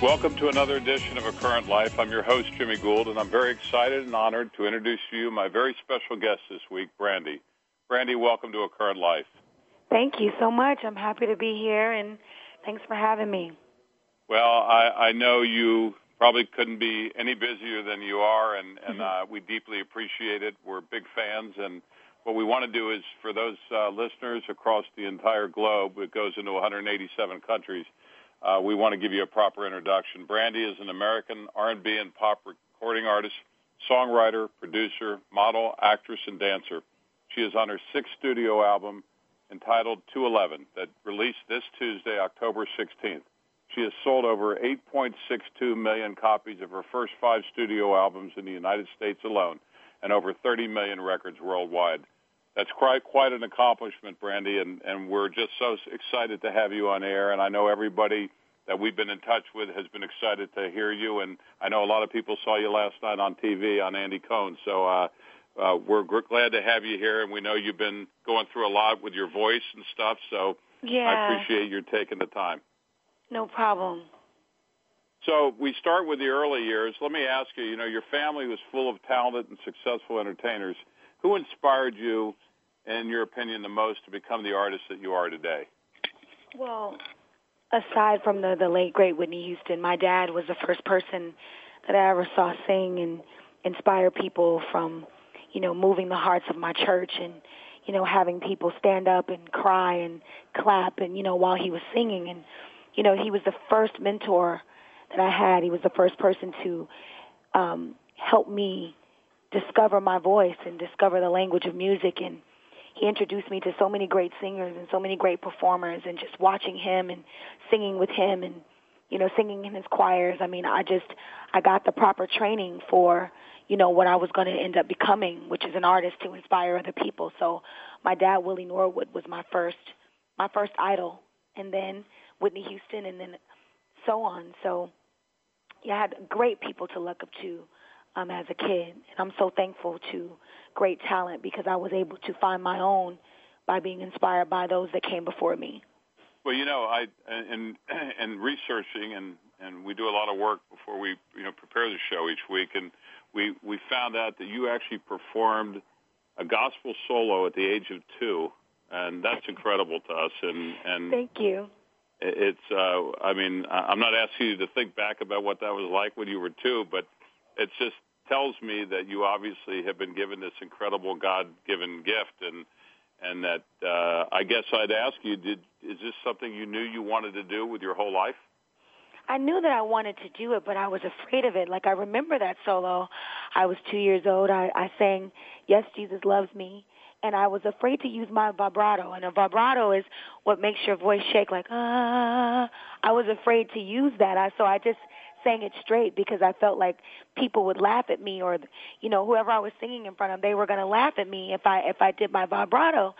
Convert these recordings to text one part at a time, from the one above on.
Welcome to another edition of A Current Life. I'm your host, Jimmy Gould, and I'm very excited and honored to introduce to you my very special guest this week, Brandy. Brandy, welcome to A Current Life. Thank you so much. I'm happy to be here, and thanks for having me. Well, I, I know you probably couldn't be any busier than you are, and, and uh, we deeply appreciate it. We're big fans, and what we want to do is for those uh, listeners across the entire globe, it goes into 187 countries – uh, we want to give you a proper introduction. Brandy is an American R&B and pop recording artist, songwriter, producer, model, actress, and dancer. She is on her sixth studio album entitled 211 that released this Tuesday, October 16th. She has sold over 8.62 million copies of her first five studio albums in the United States alone and over 30 million records worldwide that's quite quite an accomplishment, Brandy, and and we're just so excited to have you on air. And I know everybody that we've been in touch with has been excited to hear you. And I know a lot of people saw you last night on TV on Andy Cohen. So uh, uh, we're glad to have you here, and we know you've been going through a lot with your voice and stuff. So yeah. I appreciate you taking the time. No problem. So we start with the early years. Let me ask you. You know, your family was full of talented and successful entertainers. Who inspired you? In your opinion, the most to become the artist that you are today? Well, aside from the the late great Whitney Houston, my dad was the first person that I ever saw sing and inspire people from, you know, moving the hearts of my church and, you know, having people stand up and cry and clap and, you know, while he was singing and, you know, he was the first mentor that I had. He was the first person to um help me discover my voice and discover the language of music and he introduced me to so many great singers and so many great performers and just watching him and singing with him and you know singing in his choirs. I mean i just i got the proper training for you know what i was going to end up becoming which is an artist to inspire other people. So my dad willie norwood was my first my first idol and then whitney houston and then so on. So yeah i had great people to look up to um as a kid and i'm so thankful to great talent because I was able to find my own by being inspired by those that came before me. Well, you know, I in in researching and and we do a lot of work before we you know prepare the show each week, and we we found out that you actually performed a gospel solo at the age of two, and that's incredible to us. And and thank you. It's uh, I mean I'm not asking you to think back about what that was like when you were two, but it's just tells me that you obviously have been given this incredible God-given gift, and and that uh, I guess I'd ask you: Did is this something you knew you wanted to do with your whole life? I knew that I wanted to do it, but I was afraid of it. Like I remember that solo. I was two years old. I, I sang "Yes, Jesus Loves Me," and I was afraid to use my vibrato. And a vibrato is what makes your voice shake, like ah. I was afraid to use that. I so I just sang it straight because I felt like people would laugh at me or you know whoever I was singing in front of they were going to laugh at me if I if I did my vibrato.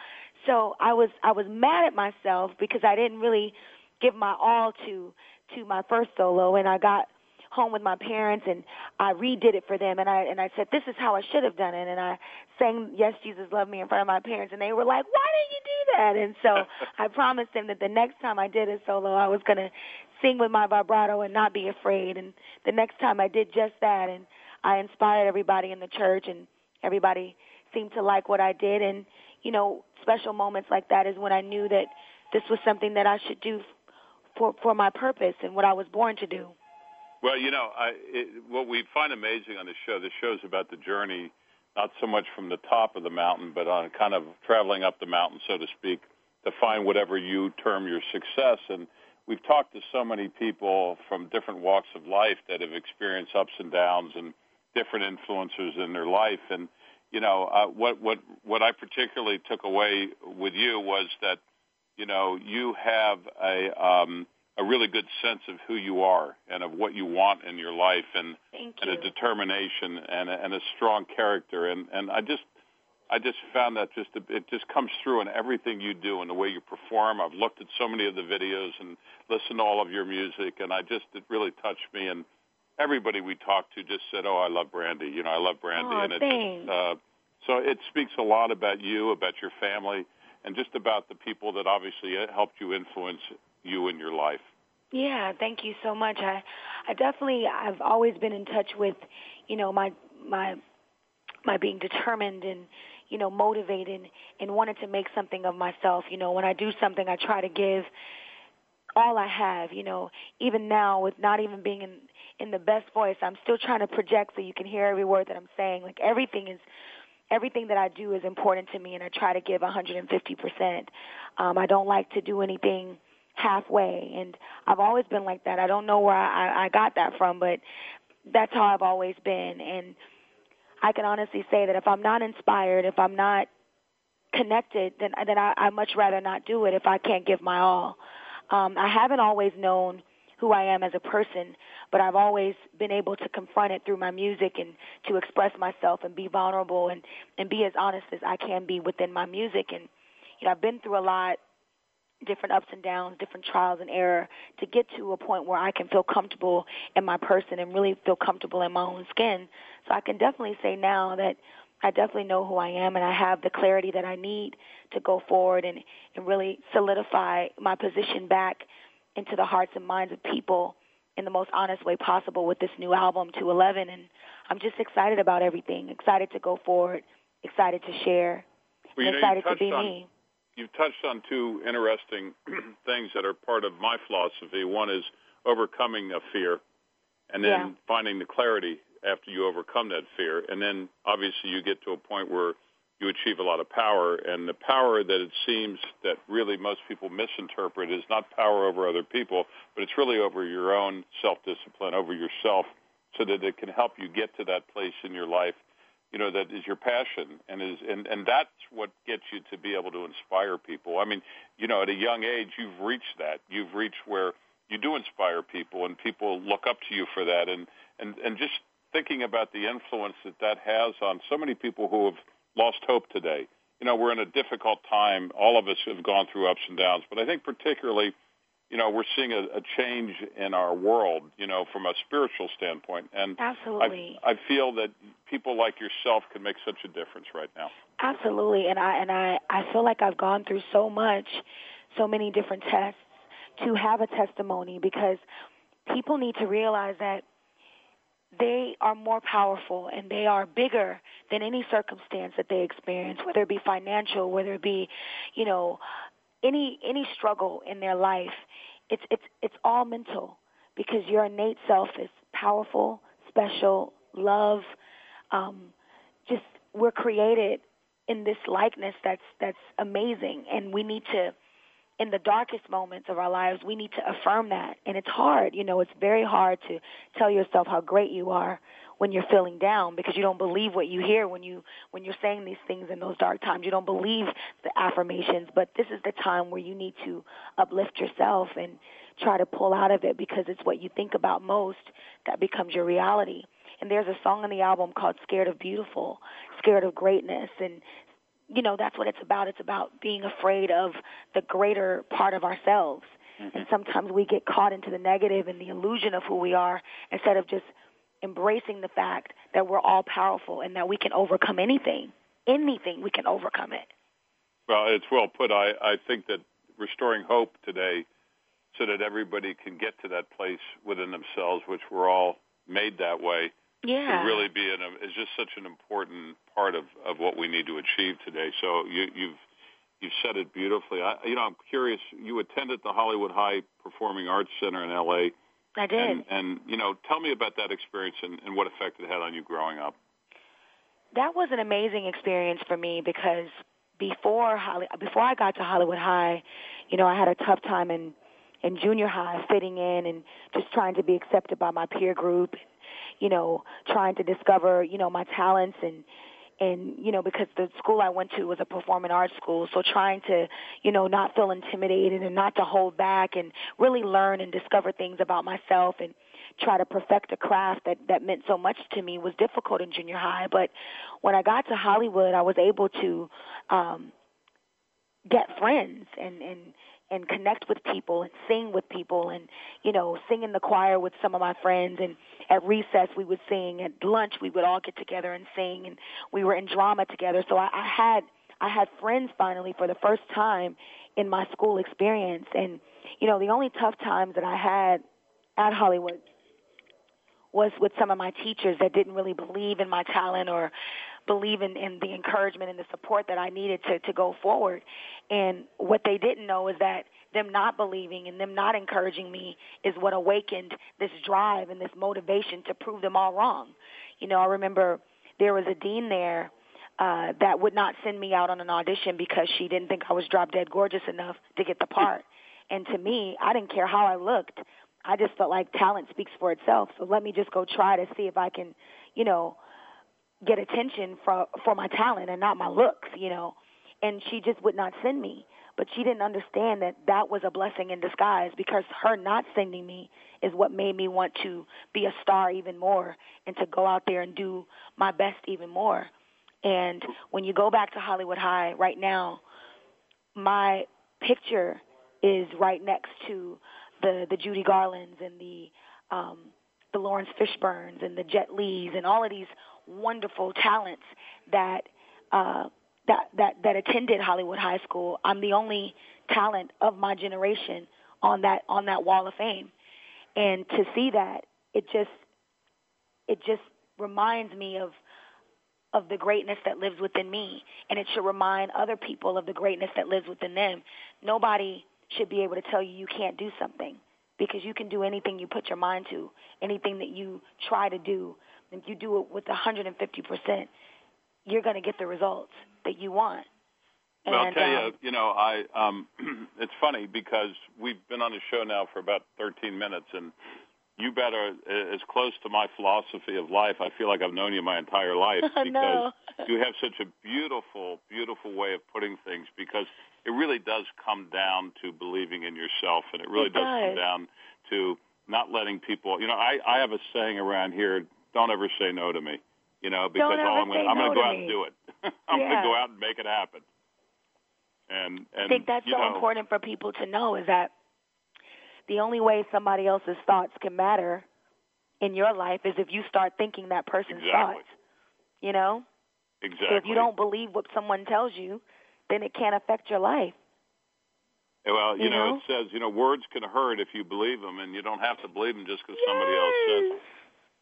So I was I was mad at myself because I didn't really give my all to to my first solo. And I got home with my parents and I redid it for them. And I and I said this is how I should have done it. And I sang Yes Jesus Love Me in front of my parents. And they were like why didn't you do that? And so I promised them that the next time I did a solo I was going to sing with my vibrato and not be afraid. And the next time I did just that, and I inspired everybody in the church, and everybody seemed to like what I did. And you know, special moments like that is when I knew that this was something that I should do for for my purpose and what I was born to do. Well, you know, I, it, what we find amazing on the show, the show's about the journey, not so much from the top of the mountain, but on kind of traveling up the mountain, so to speak, to find whatever you term your success. And we've talked to so many people from different walks of life that have experienced ups and downs and different influences in their life. And you know, uh, what what what I particularly took away with you was that you know you have a um, a really good sense of who you are and of what you want in your life. And and a determination and a, and a strong character. And and I just I just found that just it just comes through in everything you do and the way you perform. I've looked at so many of the videos and listened to all of your music, and I just it really touched me. And everybody we talked to just said, "Oh, I love Brandy. You know, I love Brandy." Oh, and it just, uh, so it speaks a lot about you, about your family, and just about the people that obviously helped you influence you in your life. Yeah, thank you so much. I I definitely I've always been in touch with, you know, my my my being determined and you know, motivated and wanted to make something of myself. You know, when I do something, I try to give all I have. You know, even now with not even being in in the best voice, I'm still trying to project so you can hear every word that I'm saying. Like everything is everything that I do is important to me, and I try to give 150 percent. Um, I don't like to do anything halfway, and I've always been like that. I don't know where I, I got that from, but that's how I've always been, and I can honestly say that if I'm not inspired, if I'm not connected, then then I, I much rather not do it if I can't give my all. Um, I haven't always known who I am as a person, but I've always been able to confront it through my music and to express myself and be vulnerable and and be as honest as I can be within my music. And you know, I've been through a lot different ups and downs, different trials and error to get to a point where I can feel comfortable in my person and really feel comfortable in my own skin. So I can definitely say now that I definitely know who I am and I have the clarity that I need to go forward and, and really solidify my position back into the hearts and minds of people in the most honest way possible with this new album 211 and I'm just excited about everything, excited to go forward, excited to share, well, excited to be on- me you've touched on two interesting things that are part of my philosophy. One is overcoming a fear, and then Yeah. finding the clarity after you overcome that fear, and then obviously you get to a point where you achieve a lot of power, and the power that it seems that really most people misinterpret is not power over other people, but it's really over your own self-discipline, over yourself, so that it can help you get to that place in your life you know that is your passion and is and and that's what gets you to be able to inspire people. I mean you know at a young age you've reached that. You've reached where you do inspire people and people look up to you for that. And and and just thinking about the influence that that has on so many people who have lost hope today. You know we're in a difficult time. All of us have gone through ups and downs but i think particularly you know we're seeing a, a change in our world you know from a spiritual standpoint and Absolutely. I, I feel that people like yourself can make such a difference right now. Absolutely, and I and I I feel like I've gone through so much, so many different tests to have a testimony because people need to realize that they are more powerful and they are bigger than any circumstance that they experience, whether it be financial, whether it be, you know, any any struggle in their life. It's it's it's all mental because your innate self is powerful, special, love, um, just we're created in this likeness that's that's amazing and we need to in the darkest moments of our lives we need to affirm that and it's hard you know it's very hard to tell yourself how great you are when you're feeling down because you don't believe what you hear when you when you're saying these things in those dark times. You don't believe the affirmations but this is the time where you need to uplift yourself and try to pull out of it because it's what you think about most that becomes your reality. And there's a song on the album called Scared of Beautiful, Scared of Greatness. And you know that's what it's about. It's about being afraid of the greater part of ourselves. Mm-hmm. And sometimes we get caught into the negative and the illusion of who we are instead of just embracing the fact that we're all powerful and that we can overcome anything anything we can overcome it Well, it's well put. I, I think that restoring hope today so that everybody can get to that place within themselves, which we're all made that way, yeah would really be an, is just such an important part of, of what we need to achieve today. So you, you've you've said it beautifully. I, you know, I'm curious. You attended the Hollywood High Performing Arts Center in L.A. I did And, and you know, tell me about that experience and, and what effect it had on you growing up. that was an amazing experience for me because before Holly, before I got to Hollywood High, you know, I had a tough time in in junior high fitting in and just trying to be accepted by my peer group, you know, trying to discover, you know, my talents and and you know because the school I went to was a performing arts school, so trying to you know not feel intimidated and not to hold back and really learn and discover things about myself and try to perfect a craft that that meant so much to me was difficult in junior high. But when I got to Hollywood, I was able to um, get friends and and and connect with people and sing with people and you know sing in the choir with some of my friends. And at recess we would sing. At lunch we would all get together and sing. And we were in drama together. So I, I had I had friends finally for the first time in my school experience. And you know the only tough times that I had at Hollywood was with some of my teachers that didn't really believe in my talent or believe in, in the encouragement and the support that I needed to, to go forward. And what they didn't know is that them not believing and them not encouraging me is what awakened this drive and this motivation to prove them all wrong. You know, I remember there was a dean there uh, that would not send me out on an audition because she didn't think I was drop dead gorgeous enough to get the part. And to me, I didn't care how I looked. I just felt like talent speaks for itself. So let me just go try to see if I can, you know, get attention for for my talent and not my looks, you know. And she just would not send me. But she didn't understand that that was a blessing in disguise because her not sending me is what made me want to be a star even more and to go out there and do my best even more. And when you go back to Hollywood High right now, my picture is right next to the the Judy Garlands and the um, the Laurence Fishburnes and the Jet Lees and all of these wonderful talents that uh, that that that attended Hollywood High School. I'm the only talent of my generation on that on that wall of fame, and to see that it just it just reminds me of of the greatness that lives within me, and it should remind other people of the greatness that lives within them. Nobody should be able to tell you you can't do something because you can do anything you put your mind to, anything that you try to do. If you do it with 150%, you're going to get the results that you want. And, well, I'll tell um, you, you know, I um, it's funny because we've been on the show now for about 13 minutes, and you better as close to my philosophy of life. I feel like I've known you my entire life because no. you have such a beautiful, beautiful way of putting things. Because it really does come down to believing in yourself, and it really it does. does come down to not letting people. You know, I I have a saying around here: "Don't ever say no to me." You know, because Don't all I'm going I'm going to go out me. and do it. I'm yeah. going to go out and make it happen. And, and I think that's so know, important for people to know is that the only way somebody else's thoughts can matter in your life is if you start thinking that person's exactly. thoughts. You know? Exactly. So if you don't believe what someone tells you, then it can't affect your life. Eh, well, you, you know, know, it says, you know, words can hurt if you believe them, and you don't have to believe them just because somebody else says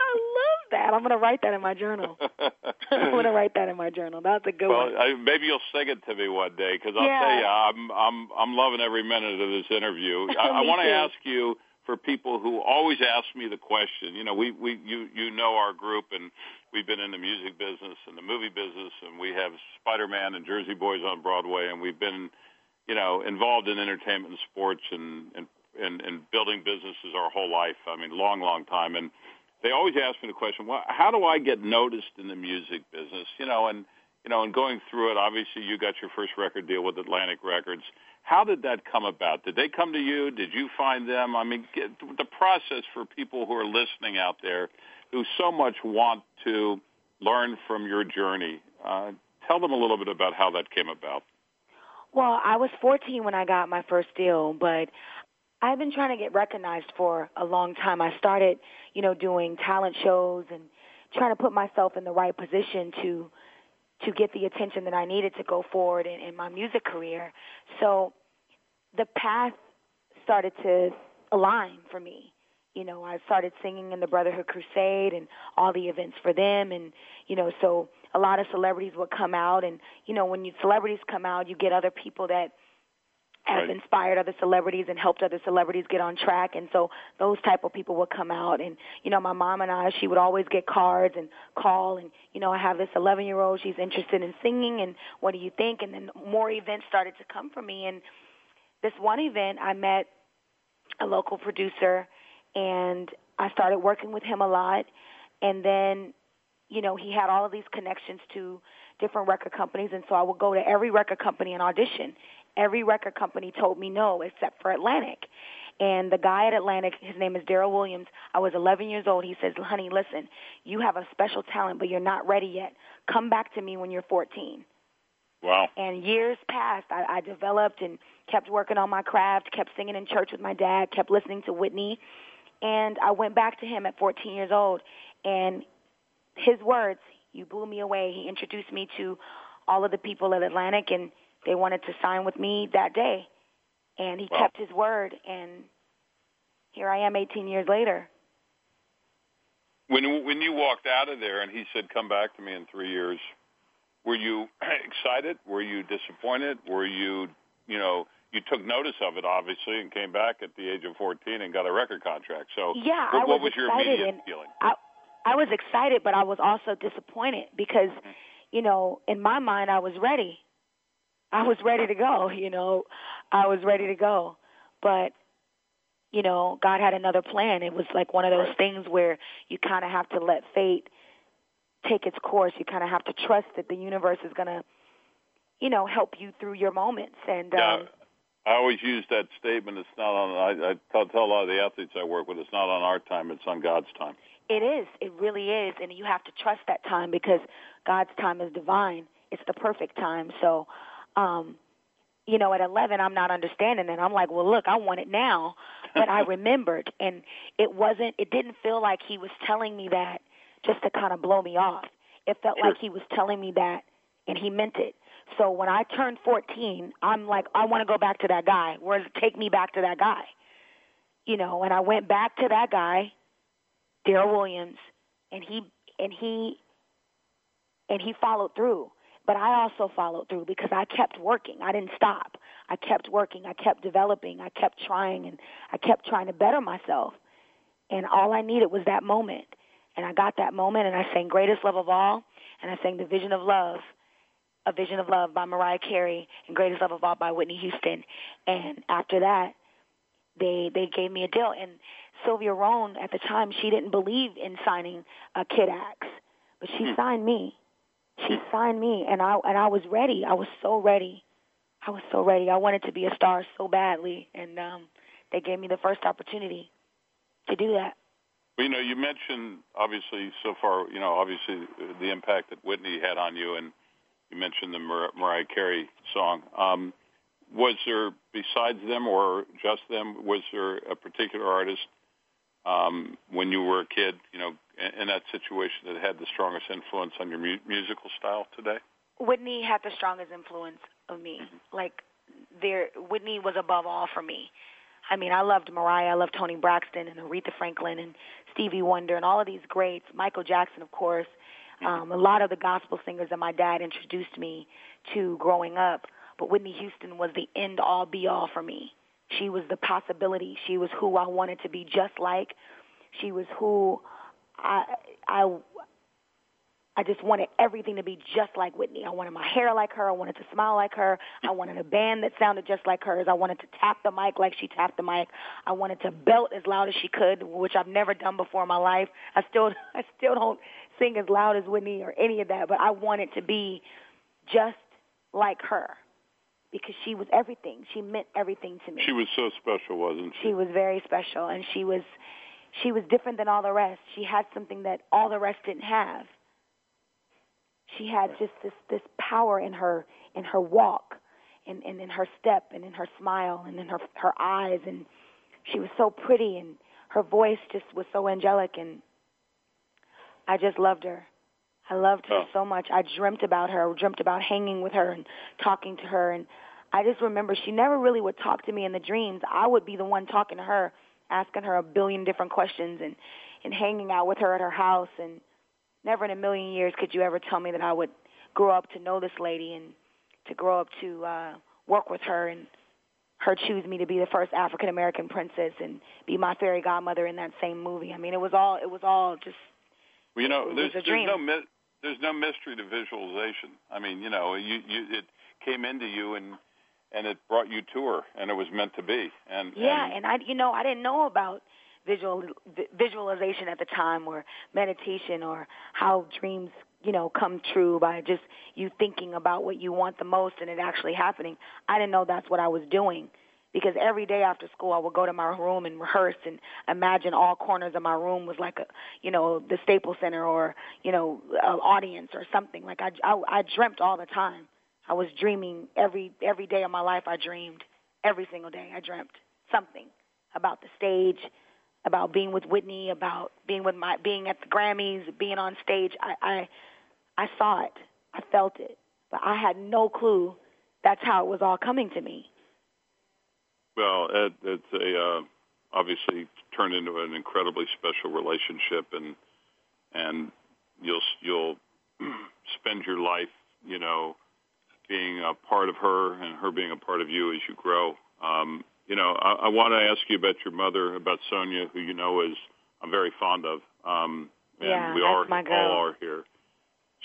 love that. I'm going to write that in my journal. I'm going to write that in my journal. That's a good well, one. I, maybe you'll sing it to me one day because I'll Yeah. tell you, I'm I'm I'm loving every minute of this interview. I, I want to ask you for people who always ask me the question. You know, we we you you know our group and we've been in the music business and the movie business and we have Spider-Man and Jersey Boys on Broadway and we've been you know involved in entertainment and sports and and and, and building businesses our whole life. I mean, long long time and they always ask me the question, well, how do I get noticed in the music business? You know, and you know, and going through it, obviously you got your first record deal with Atlantic Records. How did that come about? Did they come to you? Did you find them? I mean, get, the process for people who are listening out there who so much want to learn from your journey. Uh, tell them a little bit about how that came about. Well, I was 14 when I got my first deal, but I've been trying to get recognized for a long time. I started, you know, doing talent shows and trying to put myself in the right position to to get the attention that I needed to go forward in, in my music career. So the path started to align for me. You know, I started singing in the Brotherhood Crusade and all the events for them and you know, so a lot of celebrities would come out and you know, when you celebrities come out, you get other people that have Right. inspired other celebrities and helped other celebrities get on track. And so those type of people would come out. And you know my mom and I she would always get cards and call and you know I have this 11 year old she's interested in singing and what do you think? And then more events started to come for me. And this one event I met a local producer and I started working with him a lot. And then you know he had all of these connections to different record companies. And so I would go to every record company and audition every record company told me no except for Atlantic. And the guy at Atlantic, his name is Daryl Williams. I was 11 years old. He says, "Honey, listen, you have a special talent, but you're not ready yet. Come back to me when you're 14." Wow. And years passed. I, I developed and kept working on my craft, kept singing in church with my dad, kept listening to Whitney. And I went back to him at 14 years old. And his words, you blew me away. He introduced me to all of the people at Atlantic, and they wanted to sign with me that day. And he Wow. kept his word. And here I am 18 years later. When when you walked out of there and he said, "Come back to me in three years," were you excited? Were you disappointed? Were you, you know, you took notice of it obviously and came back at the age of 14 and got a record contract. So, Yeah, what, I what was was your immediate feeling? I I was excited, but I was also disappointed because, Mm-hmm. you know, in my mind I was ready. I was ready to go, you know. I was ready to go. But you know, God had another plan. It was like one of those things where you kind of have to let fate take its course. You kind of have to trust that the universe is going to you know, help you through your moments and Yeah, um I always use that statement. It's not on. I, I tell, tell a lot of the athletes I work with. It's not on our time. It's on God's time. It is. It really is. And you have to trust that time because God's time is divine. It's the perfect time. So, um, you know, at 11, I'm not understanding it. I'm like, well, look, I want it now. But I remembered. And it wasn't, it didn't feel like he was telling me that just to kind of blow me off. It felt like he was telling me that and he meant it. So when I turned 14, I'm like, I want to go back to that guy. Where take me back to that guy? You know, and I went back to that guy Daryl Williams, and he and he and he followed through. But I also followed through because I kept working. I didn't stop. I kept working. I kept developing. I kept trying, and I kept trying to better myself. And all I needed was that moment. And I got that moment, and I sang "Greatest Love of All," and I sang "The Vision of Love." A Vision of Love by Mariah Carey and Greatest Love of All by Whitney Houston. And after that, they they gave me a deal. And Sylvia Rhone at the time, she didn't believe in signing uh, Kid Axe, but she Hmm. signed me. She signed me, and I and I was ready. I was so ready. I was so ready. I wanted to be a star so badly, and um, they gave me the first opportunity to do that. Well, you know, you mentioned obviously so far, you know, obviously uh, the impact that Whitney had on you, and you mentioned the Mar- Mariah Carey song. Um, was there, besides them or just them, was there a particular artist um, when you were a kid, you know, in, that situation that had the strongest influence on your mu- musical style today? Whitney had the strongest influence of me. Like there Whitney was above all for me. I mean, I loved Mariah, I loved Toni Braxton and Aretha Franklin and Stevie Wonder and all of these greats, Michael Jackson of course. Um a lot of the gospel singers that my dad introduced me to growing up, but Whitney Houston was the end all be all for me. She was the possibility. She was who I wanted to be just like. She was who I I I just wanted everything to be just like Whitney. I wanted my hair like her. I wanted to smile like her. I wanted a band that sounded just like hers. I wanted to tap the mic like she tapped the mic. I wanted to belt as loud as she could, which I've never done before in my life. I still I still don't sing as loud as Whitney or any of that, but I wanted to be just like her because she was everything. She meant everything to me. She was so special, wasn't she? She was very special, and she was she was different than all the rest. She had something that all the rest didn't have. She had just this this power in her in her walk, and and in her step, and in her smile, and in her her eyes, and she was so pretty, and her voice just was so angelic, and I just loved her. I loved her Oh. so much. I dreamt about her. I dreamt about hanging with her and talking to her. And I just remember she never really would talk to me in the dreams. I would be the one talking to her, asking her a billion different questions and and hanging out with her at her house. And never in a million years could you ever tell me that I would grow up to know this lady and to grow up to uh, work with her and her choose me to be the first African American princess and be my fairy godmother in that same movie. I mean, it was all it was all just Well, you know, there's, there's no there's no mystery to visualization. I mean, you know, you, you it came into you and and it brought you to her, and it was meant to be. And Yeah, and, and I, you know, I didn't know about visual vi- visualization at the time, or meditation, or how dreams, you know, come true by just you thinking about what you want the most and it actually happening. I didn't know that's what I was doing because every day after school I would go to my room and rehearse and imagine all corners of my room was like a you know the Staples Center or you know an audience or something. Like I, I I dreamt all the time. I was dreaming every every day of my life I dreamed. Every single day I dreamt something about the stage about being with Whitney about being with my being at the Grammys being on stage. I I I saw it. I felt it. But I had no clue that's how it was all coming to me well, Ed, it's a uh, obviously turned into an incredibly special relationship, and and you'll you'll spend your life, you know, being a part of her and her being a part of you as you grow. Um, you know, I, I want to ask you about your mother, about Sonja, who you know is I'm very fond of. Um, and yeah, we girl. all are here.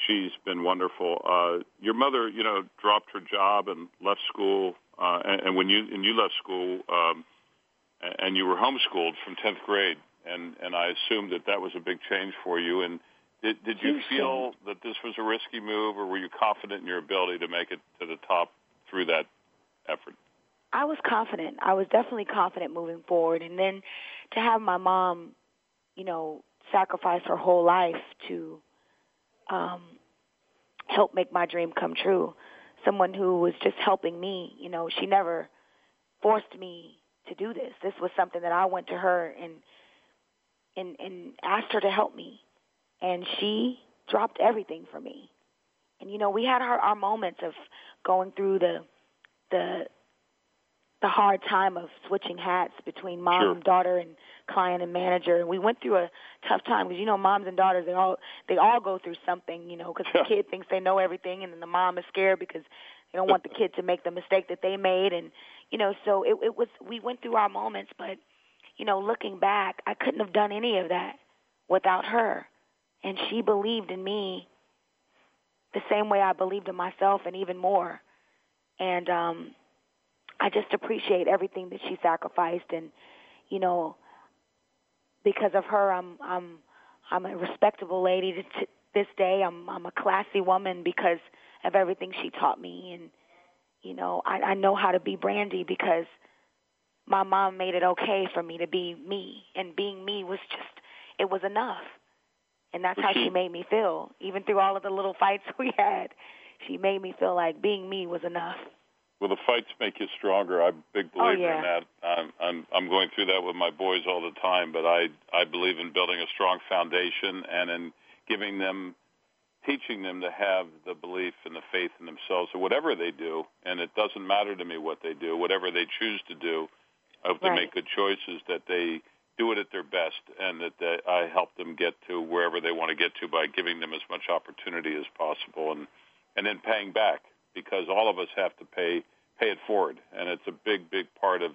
She's been wonderful. Uh, your mother, you know, dropped her job and left school uh, and, and when you and you left school, um, and you were homeschooled from 10th grade, and and I assumed that that was a big change for you. And did did you feel that this was a risky move, or were you confident in your ability to make it to the top through that effort? I was confident. I was definitely confident moving forward, and then to have my mom, you know, sacrifice her whole life to um, help make my dream come true someone who was just helping me. You know, she never forced me to do this. This was something that I went to her and and and asked her to help me, and she dropped everything for me. And you know, we had our, our moments of going through the the the hard time of switching hats between mom sure. and daughter and client and manager. And we went through a tough time because you know moms and daughters they all they all go through something you know because yeah. the kid thinks they know everything and then the mom is scared because they don't want the kid to make the mistake that they made. And you know so it it was we went through our moments but you know looking back I couldn't have done any of that without her. And she believed in me the same way I believed in myself and even more. And um I just appreciate everything that she sacrificed and you know because of her I'm I'm I'm a respectable lady to, to this day. I'm I'm a classy woman because of everything she taught me. And you know I I know how to be brandy because my mom made it okay for me to be me. And being me was just it was enough. And that's how she made me feel. Even through all of the little fights we had she made me feel like being me was enough well, the fights make you stronger. I'm a big oh, believer oh, yeah. in that. I'm, I'm I'm going through that with my boys all the time, but I I believe in building a strong foundation and in giving them, teaching them to have the belief and the faith in themselves or whatever they do. And it doesn't matter to me what they do, whatever they choose to do. I hope right. they make good choices. That they do it at their best, and that they, I help them get to wherever they want to get to by giving them as much opportunity as possible, and and then paying back because all of us have to pay pay it forward, and it's a big, big part of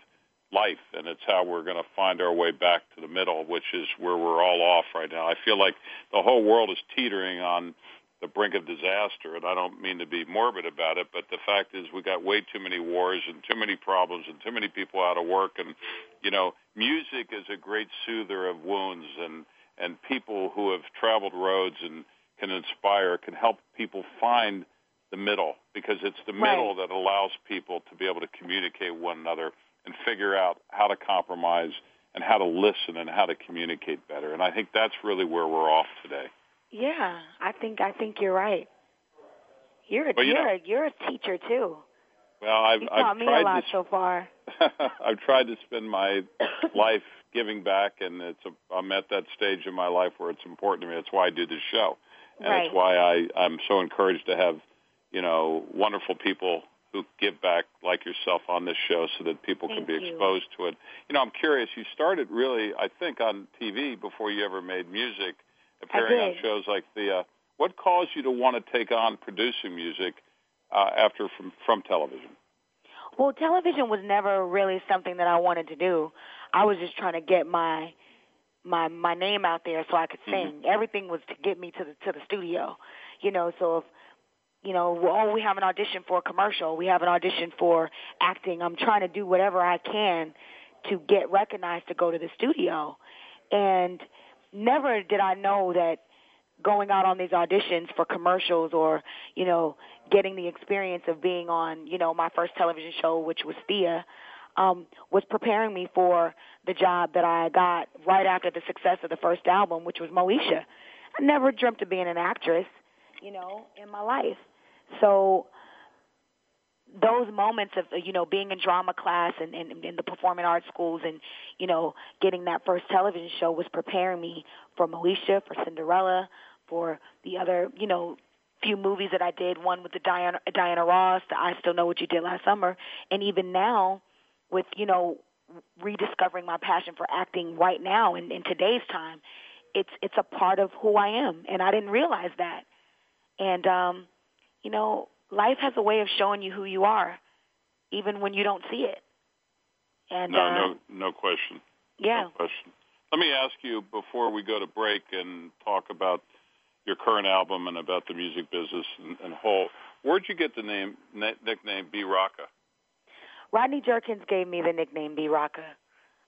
life, and it's how we're going to find our way back to the middle, which is where we're all off right now. I feel like the whole world is teetering on the brink of disaster, and I don't mean to be morbid about it, but the fact is we got way too many wars and too many problems and too many people out of work, and you know, music is a great soother of wounds, and and people who have traveled roads and can inspire can help people find the middle because it's the middle right. that allows people to be able to communicate one another and figure out how to compromise and how to listen and how to communicate better. And I think that's really where we're off today. Yeah, I think I think you're right. You're a well, you you're know, a you're a teacher too. Well, I've, you I've taught me tried a lot to, so far. I've tried to spend my life giving back, and it's a, I'm at that stage in my life where it's important to me. That's why I do this show, and right. that's why I I'm so encouraged to have you know, wonderful people who give back like yourself on this show so that people Thank can be you. exposed to it. You know, I'm curious, you started really, I think, on TV before you ever made music, appearing on shows like the, uh, what caused you to want to take on producing music uh, after from, from television? Well, television was never really something that I wanted to do. I was just trying to get my my my name out there so I could sing. Mm-hmm. Everything was to get me to the to the studio. You know, so if you know, oh, we have an audition for a commercial, we have an audition for acting. I'm trying to do whatever I can to get recognized to go to the studio. And never did I know that going out on these auditions for commercials or, you know, getting the experience of being on, you know, my first television show, which was Thea, um, was preparing me for the job that I got right after the success of the first album, which was Moesha. I never dreamt of being an actress, you know, in my life. So those moments of you know being in drama class and in, the performing arts schools and you know getting that first television show was preparing me for Moesha, for Cinderella, for the other you know few movies that I did. One with the Diana Diana Ross, the I Still Know What You Did Last Summer, and even now with you know rediscovering my passion for acting right now in, in today's time. It's it's a part of who I am, and I didn't realize that. And um, you know, life has a way of showing you who you are, even when you don't see it. And no, uh, no, no question. Yeah. No question. Let me ask you before we go to break and talk about your current album and about the music business and, and whole. Where'd you get the name nickname B Rocka? Rodney Jerkins gave me the nickname B Rocka.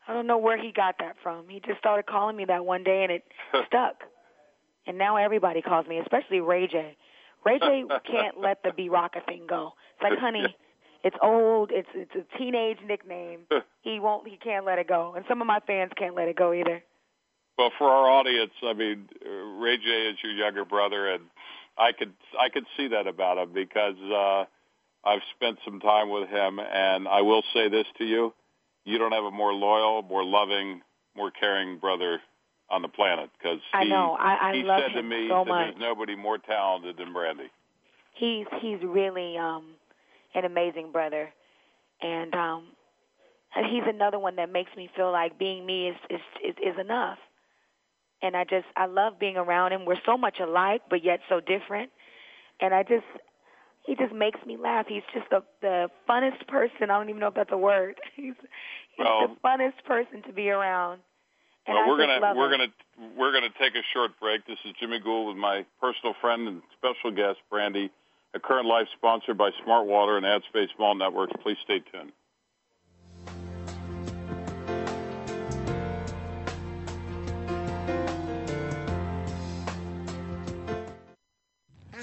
I don't know where he got that from. He just started calling me that one day, and it stuck. And now everybody calls me, especially Ray J. Ray J can't let the B Rocka thing go. It's like, honey, it's old. It's it's a teenage nickname. He won't. He can't let it go. And some of my fans can't let it go either. Well, for our audience, I mean, Ray J is your younger brother, and I could I could see that about him because. uh I've spent some time with him, and I will say this to you: you don't have a more loyal, more loving, more caring brother on the planet. Because I know I, I he love said to me so that much. there's nobody more talented than Brandy. He's he's really um an amazing brother, and um and he's another one that makes me feel like being me is is is, is enough. And I just I love being around him. We're so much alike, but yet so different. And I just he just makes me laugh. He's just the the funnest person. I don't even know if that's a word. He's he's Well- the funnest person to be around. Well, we're gonna we're gonna we're gonna take a short break. This is Jimmy Gould with my personal friend and special guest Brandy. A current life sponsored by Smart Water and AdSpace Mall Networks. Please stay tuned.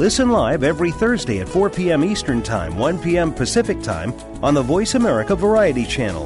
Listen live every Thursday at 4 p.m. Eastern Time, 1 p.m. Pacific Time on the Voice America Variety Channel.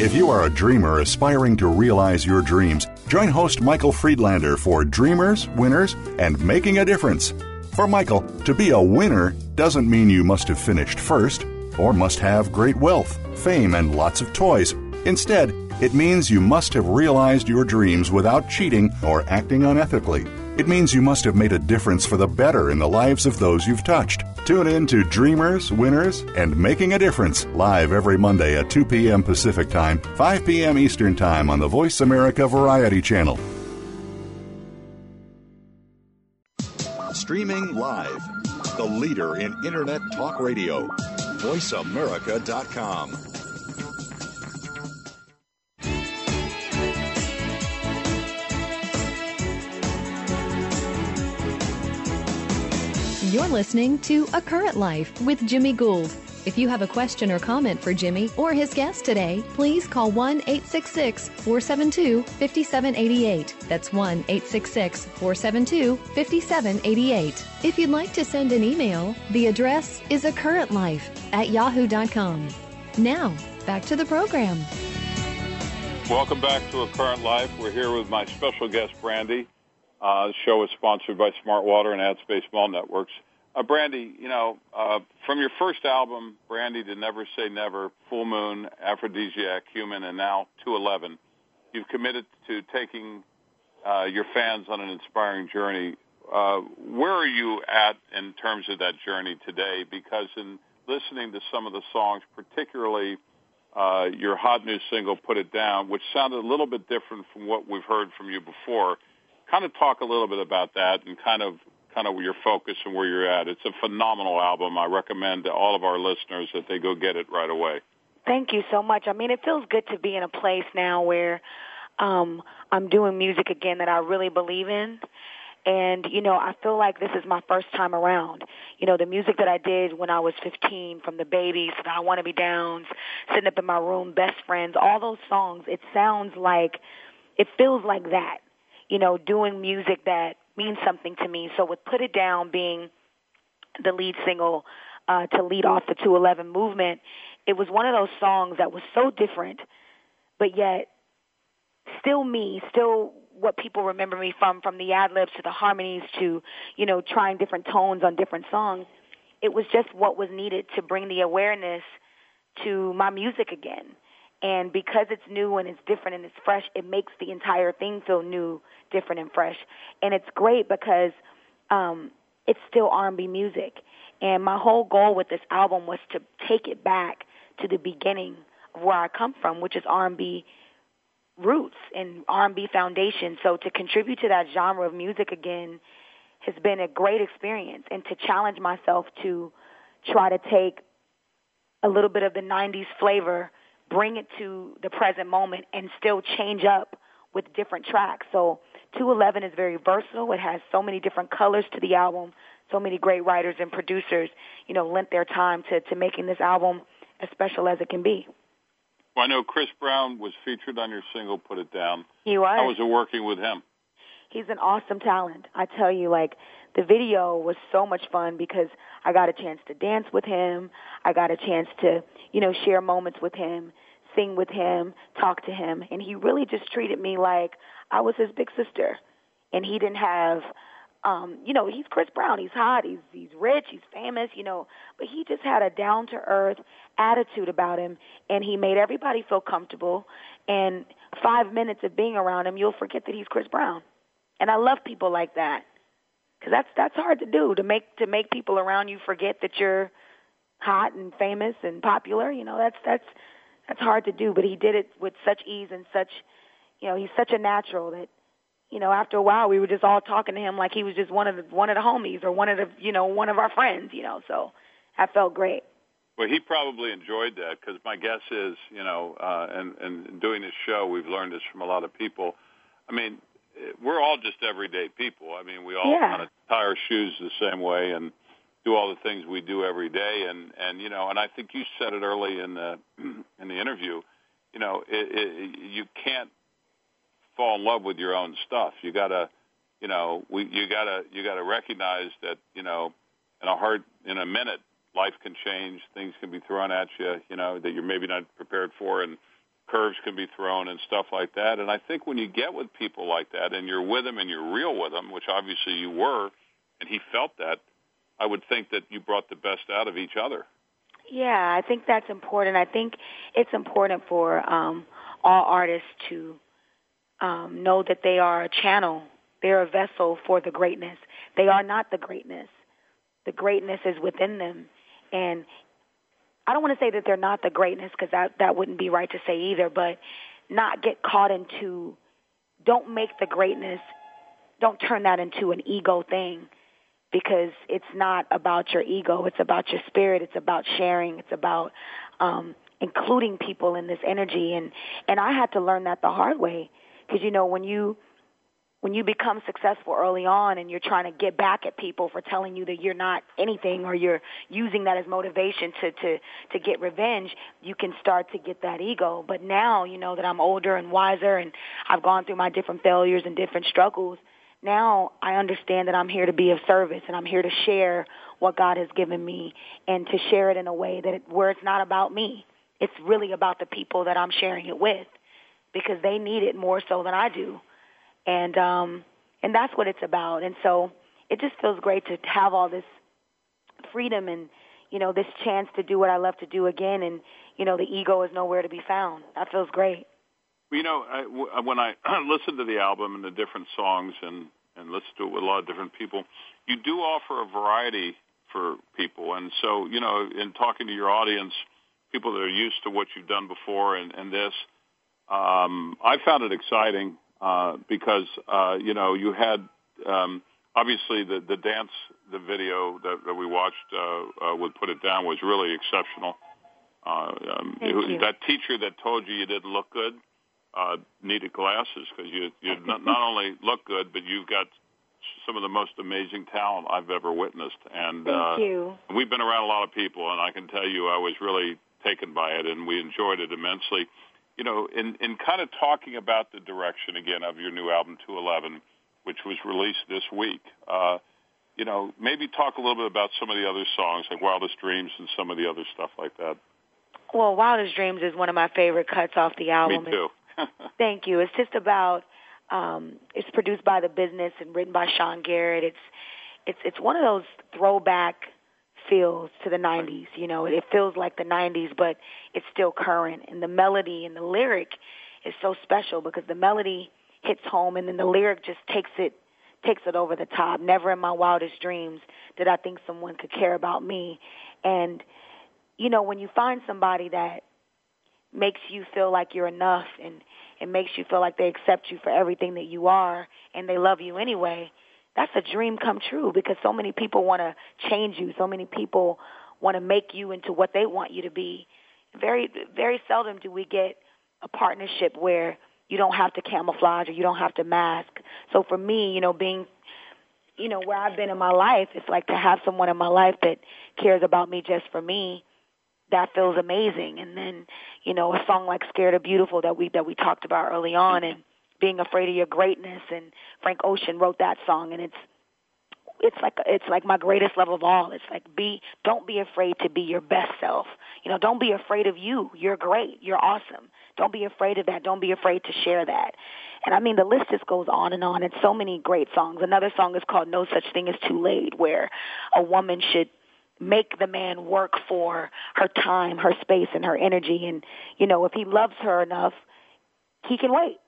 If you are a dreamer aspiring to realize your dreams, join host Michael Friedlander for Dreamers, Winners, and Making a Difference. For Michael, to be a winner doesn't mean you must have finished first or must have great wealth, fame, and lots of toys. Instead, it means you must have realized your dreams without cheating or acting unethically. It means you must have made a difference for the better in the lives of those you've touched. Tune in to Dreamers, Winners, and Making a Difference live every Monday at 2 p.m. Pacific Time, 5 p.m. Eastern Time on the Voice America Variety Channel. Streaming live, the leader in Internet Talk Radio, VoiceAmerica.com. You're listening to A Current Life with Jimmy Gould. If you have a question or comment for Jimmy or his guest today, please call 1 866 472 5788. That's 1 866 472 5788. If you'd like to send an email, the address is a current life at yahoo.com. Now, back to the program. Welcome back to A Current Life. We're here with my special guest, Brandy. Uh, the show is sponsored by Smart Water and AdSpace Mall Networks. Uh, Brandy, you know, uh, from your first album, Brandy to Never Say Never, Full Moon, Aphrodisiac, Human, and now 211, you've committed to taking uh, your fans on an inspiring journey. uh, where are you at in terms of that journey today? Because in listening to some of the songs, particularly uh, your hot new single, Put It Down, which sounded a little bit different from what we've heard from you before, kind of talk a little bit about that and kind of kind of your focus and where you're at. It's a phenomenal album. I recommend to all of our listeners that they go get it right away. Thank you so much. I mean, it feels good to be in a place now where um I'm doing music again that I really believe in and, you know, I feel like this is my first time around. You know, the music that I did when I was 15, from the babies I Want to Be Downs, sitting up in my room, best friends, all those songs, it sounds like, it feels like that. You know, doing music that means something to me. So with Put It Down being the lead single uh, to lead off the 211 movement, it was one of those songs that was so different, but yet still me, still what people remember me from, from the ad libs to the harmonies to, you know, trying different tones on different songs. It was just what was needed to bring the awareness to my music again. And because it's new and it's different and it's fresh, it makes the entire thing feel new, different, and fresh. And it's great because um, it's still R&B music. And my whole goal with this album was to take it back to the beginning of where I come from, which is R&B roots and R&B foundation. So to contribute to that genre of music again has been a great experience and to challenge myself to try to take a little bit of the 90s flavor, bring it to the present moment and still change up with different tracks. So 211 is very versatile. It has so many different colors to the album. So many great writers and producers, you know, lent their time to, to making this album as special as it can be. Well, I know Chris Brown was featured on your single "Put It Down." He was. How was it working with him? He's an awesome talent. I tell you, like the video was so much fun because I got a chance to dance with him. I got a chance to, you know, share moments with him, sing with him, talk to him, and he really just treated me like I was his big sister. And he didn't have um, you know, he's Chris Brown. He's hot. He's he's rich. He's famous. You know, but he just had a down to earth attitude about him, and he made everybody feel comfortable. And five minutes of being around him, you'll forget that he's Chris Brown. And I love people like that because that's that's hard to do to make to make people around you forget that you're hot and famous and popular. You know, that's that's that's hard to do. But he did it with such ease and such, you know, he's such a natural that you know, after a while, we were just all talking to him like he was just one of the one of the homies or one of the you know one of our friends. You know, so I felt great. Well, he probably enjoyed that because my guess is, you know, uh, and and doing this show, we've learned this from a lot of people. I mean, we're all just everyday people. I mean, we all yeah. kind of tie our shoes the same way and do all the things we do every day. And and you know, and I think you said it early in the in the interview. You know, it, it, you can't fall in love with your own stuff. You gotta, you know, we you gotta you gotta recognize that you know, in a heart in a minute, life can change. Things can be thrown at you, you know, that you're maybe not prepared for, and curves can be thrown and stuff like that. And I think when you get with people like that, and you're with them and you're real with them, which obviously you were, and he felt that, I would think that you brought the best out of each other. Yeah, I think that's important. I think it's important for um, all artists to um, know that they are a channel. They're a vessel for the greatness. They are not the greatness. The greatness is within them. And I don't want to say that they're not the greatness because that, that wouldn't be right to say either, but not get caught into, don't make the greatness, don't turn that into an ego thing because it's not about your ego. It's about your spirit. It's about sharing. It's about um, including people in this energy. And, and I had to learn that the hard way because you know when you when you become successful early on and you're trying to get back at people for telling you that you're not anything or you're using that as motivation to to to get revenge you can start to get that ego but now you know that I'm older and wiser and I've gone through my different failures and different struggles now I understand that I'm here to be of service and I'm here to share what God has given me and to share it in a way that it, where it's not about me it's really about the people that I'm sharing it with because they need it more so than I do. And um and that's what it's about. And so it just feels great to have all this freedom and you know this chance to do what I love to do again and you know the ego is nowhere to be found. That feels great. You know, I, when I listen to the album and the different songs and and listen to it with a lot of different people. You do offer a variety for people, and so you know, in talking to your audience, people that are used to what you've done before and, and this, um, I found it exciting uh, because uh, you know you had um, obviously the the dance the video that, that we watched uh, uh, would put it down was really exceptional. Uh, um, Thank it, you. That teacher that told you you didn't look good uh, needed glasses because you you not, not only look good but you've got some of the most amazing talent I've ever witnessed. And Thank uh, you. we've been around a lot of people, and I can tell you I was really taken by it, and we enjoyed it immensely. You know, in in kind of talking about the direction again of your new album 211, which was released this week. Uh, you know, maybe talk a little bit about some of the other songs like Wildest Dreams and some of the other stuff like that. Well, Wildest Dreams is one of my favorite cuts off the album. Me too. Thank you. It's just about um it's produced by the business and written by Sean Garrett. It's it's it's one of those throwback feels to the 90s, you know. It feels like the 90s but it's still current and the melody and the lyric is so special because the melody hits home and then the lyric just takes it takes it over the top. Never in my wildest dreams did I think someone could care about me. And you know, when you find somebody that makes you feel like you're enough and it makes you feel like they accept you for everything that you are and they love you anyway, that's a dream come true because so many people want to change you. So many people want to make you into what they want you to be. Very, very seldom do we get a partnership where you don't have to camouflage or you don't have to mask. So for me, you know, being, you know, where I've been in my life, it's like to have someone in my life that cares about me just for me. That feels amazing. And then, you know, a song like "Scared of Beautiful" that we that we talked about early on, and being afraid of your greatness. And Frank Ocean wrote that song, and it's it's like it's like my greatest love of all. It's like be don't be afraid to be your best self. You know, don't be afraid of you. You're great. You're awesome. Don't be afraid of that. Don't be afraid to share that. And I mean, the list just goes on and on. It's so many great songs. Another song is called No Such Thing as Too Late, where a woman should make the man work for her time, her space, and her energy. And, you know, if he loves her enough, he can wait.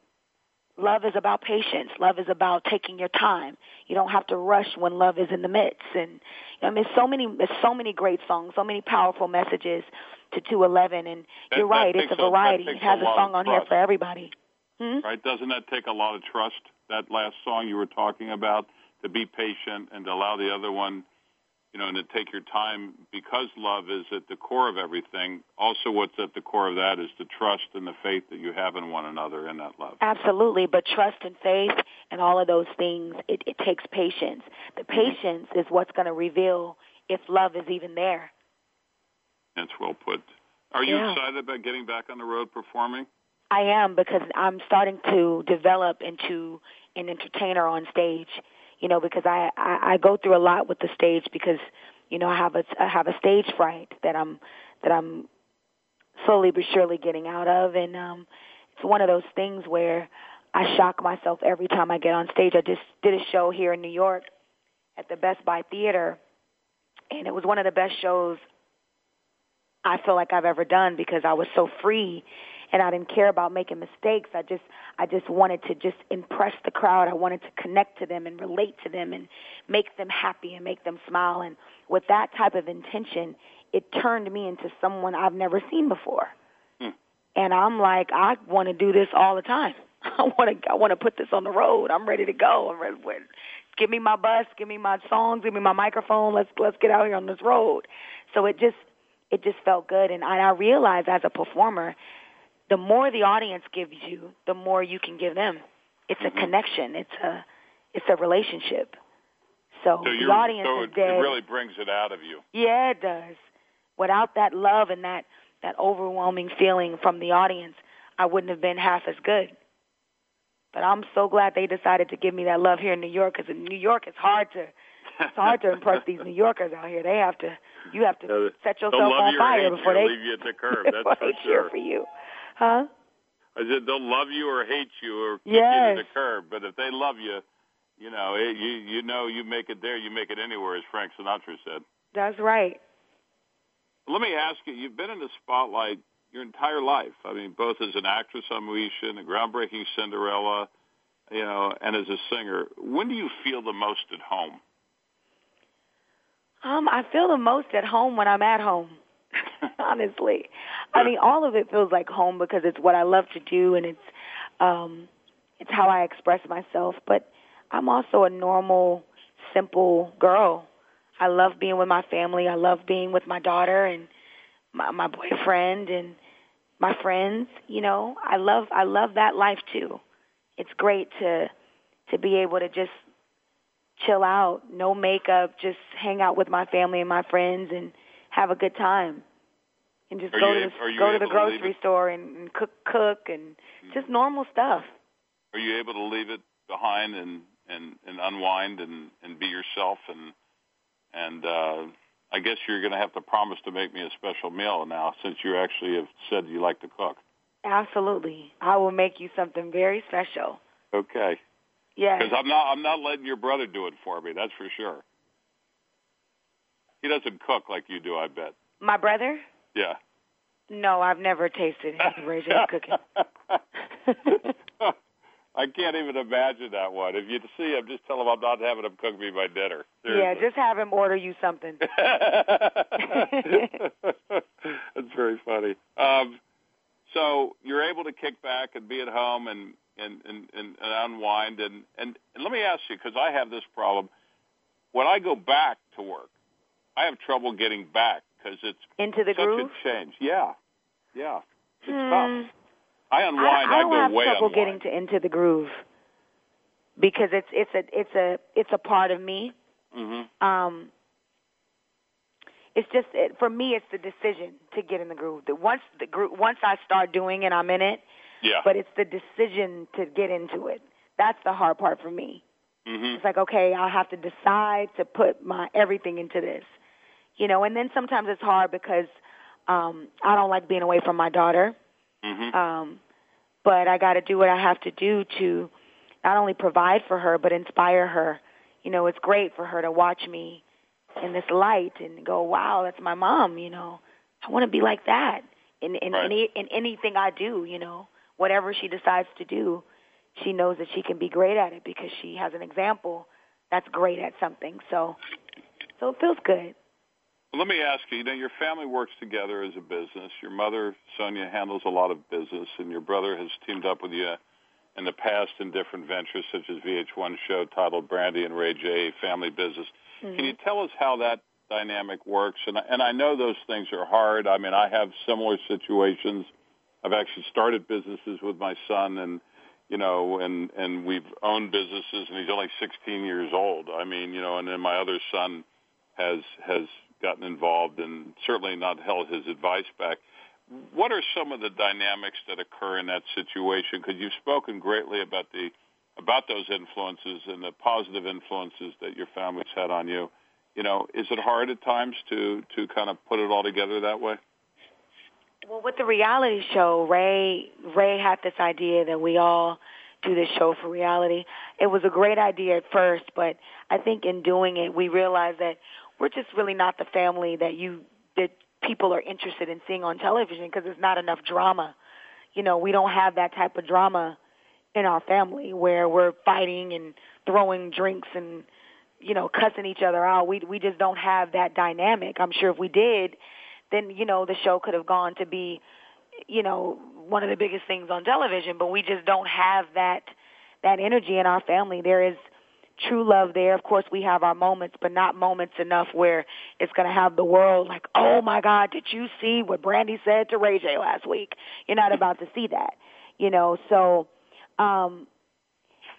Love is about patience. Love is about taking your time. You don't have to rush when love is in the midst. And you I mean, so many, there's so many great songs, so many powerful messages to 211. And That- you're right, it's a a- variety. It has a a song on here for everybody. Hmm? right? Doesn't that take a lot of trust? That last song you were talking about to be patient and to allow the other one, you know, and to take your time because love is at the core of everything. Also, what's at the core of that is the trust and the faith that you have in one another in that love. Absolutely, but trust and faith and all of those things, it, it takes patience. The mm-hmm. patience is what's going to reveal if love is even there. That's well put. Are you Yeah. excited about getting back on the road performing? I am because I'm starting to develop into an entertainer on stage. You know, because I, I I go through a lot with the stage because you know I have a I have a stage fright that I'm that I'm slowly but surely getting out of, and um, it's one of those things where I shock myself every time I get on stage. I just did a show here in New York at the Best Buy Theater, and it was one of the best shows I feel like I've ever done because I was so free and I didn't care about making mistakes. I just I just wanted to just impress the crowd. I wanted to connect to them and relate to them and make them happy and make them smile and with that type of intention, it turned me into someone I've never seen before. Hmm. And I'm like, I want to do this all the time. I want to I want to put this on the road. I'm ready to go. I'm ready. Give me my bus, give me my songs, give me my microphone. Let's let's get out here on this road. So it just it just felt good and I, I realized as a performer the more the audience gives you, the more you can give them. It's a mm-hmm. connection. It's a it's a relationship. So, So, the audience so is it, it really brings it out of you. Yeah, it does. Without that love and that that overwhelming feeling from the audience, I wouldn't have been half as good. But I'm so glad they decided to give me that love here in New York because in New York it's hard to it's hard to impress these New Yorkers out here. They have to you have to set yourself on fire before they leave you at the curb. That's for they sure. for you. Huh? I said they'll love you or hate you or kick Yes. you to the curb. But if they love you, you know, it, you you know you make it there, you make it anywhere, as Frank Sinatra said. That's right. Let me ask you: You've been in the spotlight your entire life. I mean, both as an actress on Moesha and the groundbreaking Cinderella, you know, and as a singer, when do you feel the most at home? Um, I feel the most at home when I'm at home. Honestly, I mean, all of it feels like home because it's what I love to do, and it's um, it's how I express myself. But I'm also a normal, simple girl. I love being with my family. I love being with my daughter and my, my boyfriend and my friends. You know, I love I love that life too. It's great to to be able to just chill out, no makeup, just hang out with my family and my friends and have a good time. And just are go you, to the, go to the grocery to store and, and cook cook and mm-hmm. just normal stuff. Are you able to leave it behind and and and unwind and and be yourself and and uh I guess you're going to have to promise to make me a special meal now since you actually have said you like to cook. Absolutely. I will make you something very special. Okay. Yeah. Because I'm not I'm not letting your brother do it for me. That's for sure. He doesn't cook like you do. I bet. My brother? Yeah. No, I've never tasted Ray J cooking. I can't even imagine that one. If you see him, just tell him I'm not having him cook me my dinner. Seriously. Yeah, just have him order you something. That's very funny. Um, so you're able to kick back and be at home and and and, and, and unwind and, and and let me ask you because I have this problem. When I go back to work, I have trouble getting back because it's into the such groove. a change. Yeah, yeah, it's hmm. tough. I unwind. I, I don't go have way trouble unwind. getting to into the groove because it's it's a it's a it's a part of me. Mm-hmm. Um, it's just it, for me. It's the decision to get in the groove. The once the groove once I start doing it, I'm in it. Yeah. But it's the decision to get into it. That's the hard part for me. Mm-hmm. It's like okay, I'll have to decide to put my everything into this, you know. And then sometimes it's hard because um, I don't like being away from my daughter. Mm-hmm. Um, but I got to do what I have to do to not only provide for her but inspire her. You know, it's great for her to watch me in this light and go, "Wow, that's my mom." You know, I want to be like that in in right. any in anything I do. You know, whatever she decides to do, she knows that she can be great at it because she has an example that's great at something. So, so it feels good. Let me ask you, you know, your family works together as a business. Your mother, Sonja, handles a lot of business, and your brother has teamed up with you in the past in different ventures, such as VH1 show titled Brandy and Ray J, Family Business. Mm-hmm. Can you tell us how that dynamic works? And, and I know those things are hard. I mean, I have similar situations. I've actually started businesses with my son, and you know, and and we've owned businesses, and he's only 16 years old. I mean, you know, and then my other son has has gotten involved and certainly not held his advice back. What are some of the dynamics that occur in that situation? Because you've spoken greatly about the about those influences and the positive influences that your family's had on you. You know, is it hard at times to to kind of put it all together that way? Well, with the reality show, Ray Ray had this idea that we all do this show for reality. It was a great idea at first, but I think in doing it, we realized that we're just really not the family that you that people are interested in seeing on television because there's not enough drama. You know, we don't have that type of drama in our family where we're fighting and throwing drinks and you know cussing each other out. We we just don't have that dynamic. I'm sure if we did, then you know the show could have gone to be you know one of the biggest things on television, but we just don't have that that energy in our family. There is true love there. Of course, we have our moments, but not moments enough where it's going to have the world like, oh my God, did you see what Brandy said to Ray J last week? You're not about to see that, you know. So, um,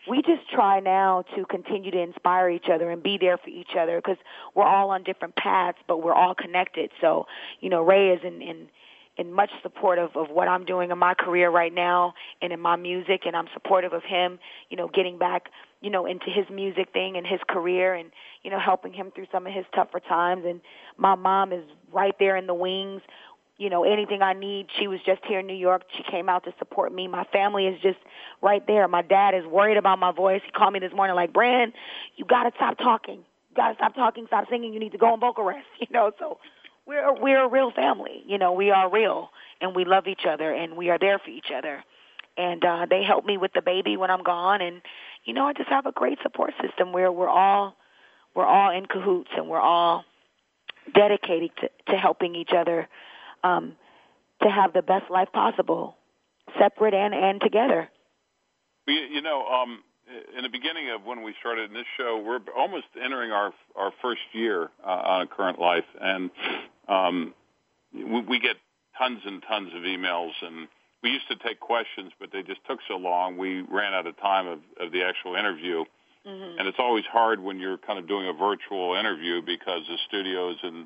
we just try now to continue to inspire each other and be there for each other because we're all on different paths, but we're all connected. So, you know, Ray is in in in much supportive of what I'm doing in my career right now and in my music, and I'm supportive of him, you know, getting back you know, into his music thing and his career and, you know, helping him through some of his tougher times. And my mom is right there in the wings. You know, anything I need, she was just here in New York. She came out to support me. My family is just right there. My dad is worried about my voice. He called me this morning like, Brand, you gotta stop talking. You gotta stop talking, stop singing. You need to go on vocal rest. You know, so we're we're a real family. You know, we are real and we love each other and we are there for each other and uh, they help me with the baby when I'm gone. And you know, I just have a great support system where we're all we're all in cahoots and we're all dedicated to, to helping each other um, to have the best life possible, separate and and together. You know, um, in the beginning of when we started in this show, we're almost entering our our first year uh, on a current life, and um, we, we get tons and tons of emails and we used to take questions, but they just took so long. We ran out of time of, of the actual interview. Mm-hmm. And it's always hard when you're kind of doing a virtual interview because the studio's in,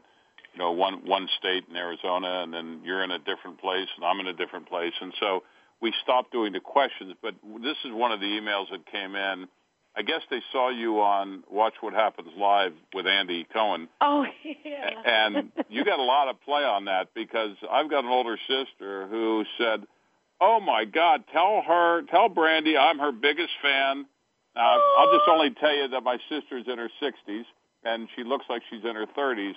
you know, one, one state in Arizona and then you're in a different place and I'm in a different place. And so we stopped doing the questions, but this is one of the emails that came in. I guess they saw you on Watch What Happens Live with Andy Cohen. Oh, yeah. And you got a lot of play on that because I've got an older sister who said, oh my God, tell her, tell Brandy I'm her biggest fan. Uh, I'll just only tell you that my sister's in her 60s and she looks like she's in her 30s,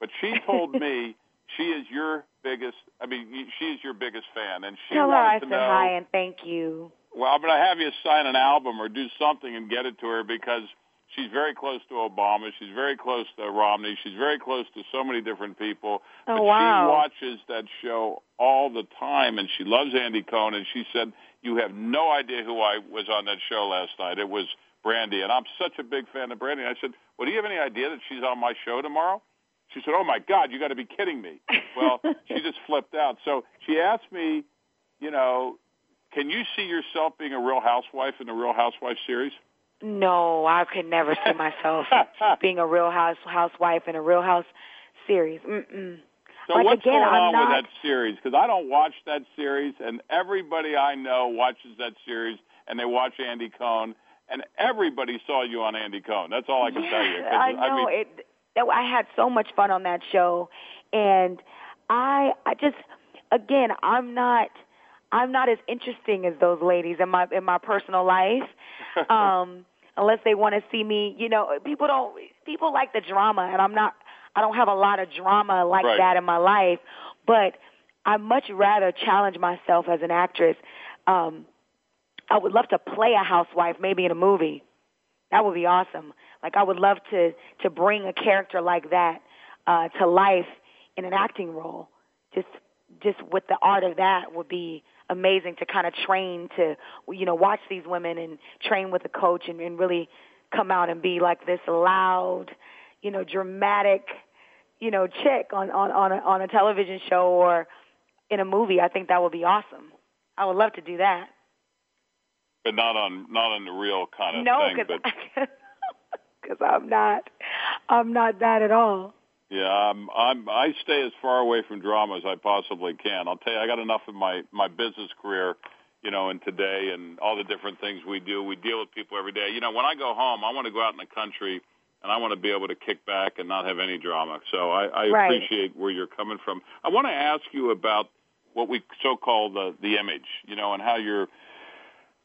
but she told me she is your biggest. I mean, she is your biggest fan, and she tell wanted her I to said know. hi and thank you. Well, I'm going to have you sign an album or do something and get it to her because she's very close to Obama. She's very close to Romney. She's very close to so many different people. Oh, but wow. she watches that show all the time, and she loves Andy Cohen. And she said, "You have no idea who I was on that show last night. It was Brandy, and I'm such a big fan of Brandy." And I said, "Well, do you have any idea that she's on my show tomorrow?" She said, "Oh my God, you got to be kidding me!" Well, she just flipped out. So she asked me, you know, can you see yourself being a Real Housewife in the Real Housewife series? No, I could never see myself being a Real House housewife in a Real House series. Mm-mm. So like what's again, going I'm on not, with that series? Because I don't watch that series, and everybody I know watches that series, and they watch Andy Cohen, and everybody saw you on Andy Cohen. That's all I can yeah, tell you. I know mean, it. I had so much fun on that show, and I, I just, again, I'm not, I'm not as interesting as those ladies in my in my personal life. Um, unless they want to see me, you know, people don't. People like the drama, and I'm not. I don't have a lot of drama like Right. that in my life, but I much rather challenge myself as an actress. Um, I would love to play a housewife, maybe in a movie. That would be awesome. Like I would love to to bring a character like that uh, to life in an acting role. Just just with the art of that would be amazing to kind of train to you know watch these women and train with a coach and, and really come out and be like this loud, you know, dramatic, you know, chick on on on a, on a television show or in a movie. I think that would be awesome. I would love to do that. but not on not on the real kind of no, thing. But because I'm not, I'm not that at all. Yeah, I'm, I'm I stay as far away from drama as I possibly can. I'll tell you, I got enough in my my business career. You know, and today and all the different things we do, we deal with people every day. You know, when I go home, I want to go out in the country and I want to be able to kick back and not have any drama. So I, I Right. appreciate where you're coming from. I want to ask you about what we so call the the image, you know, and how your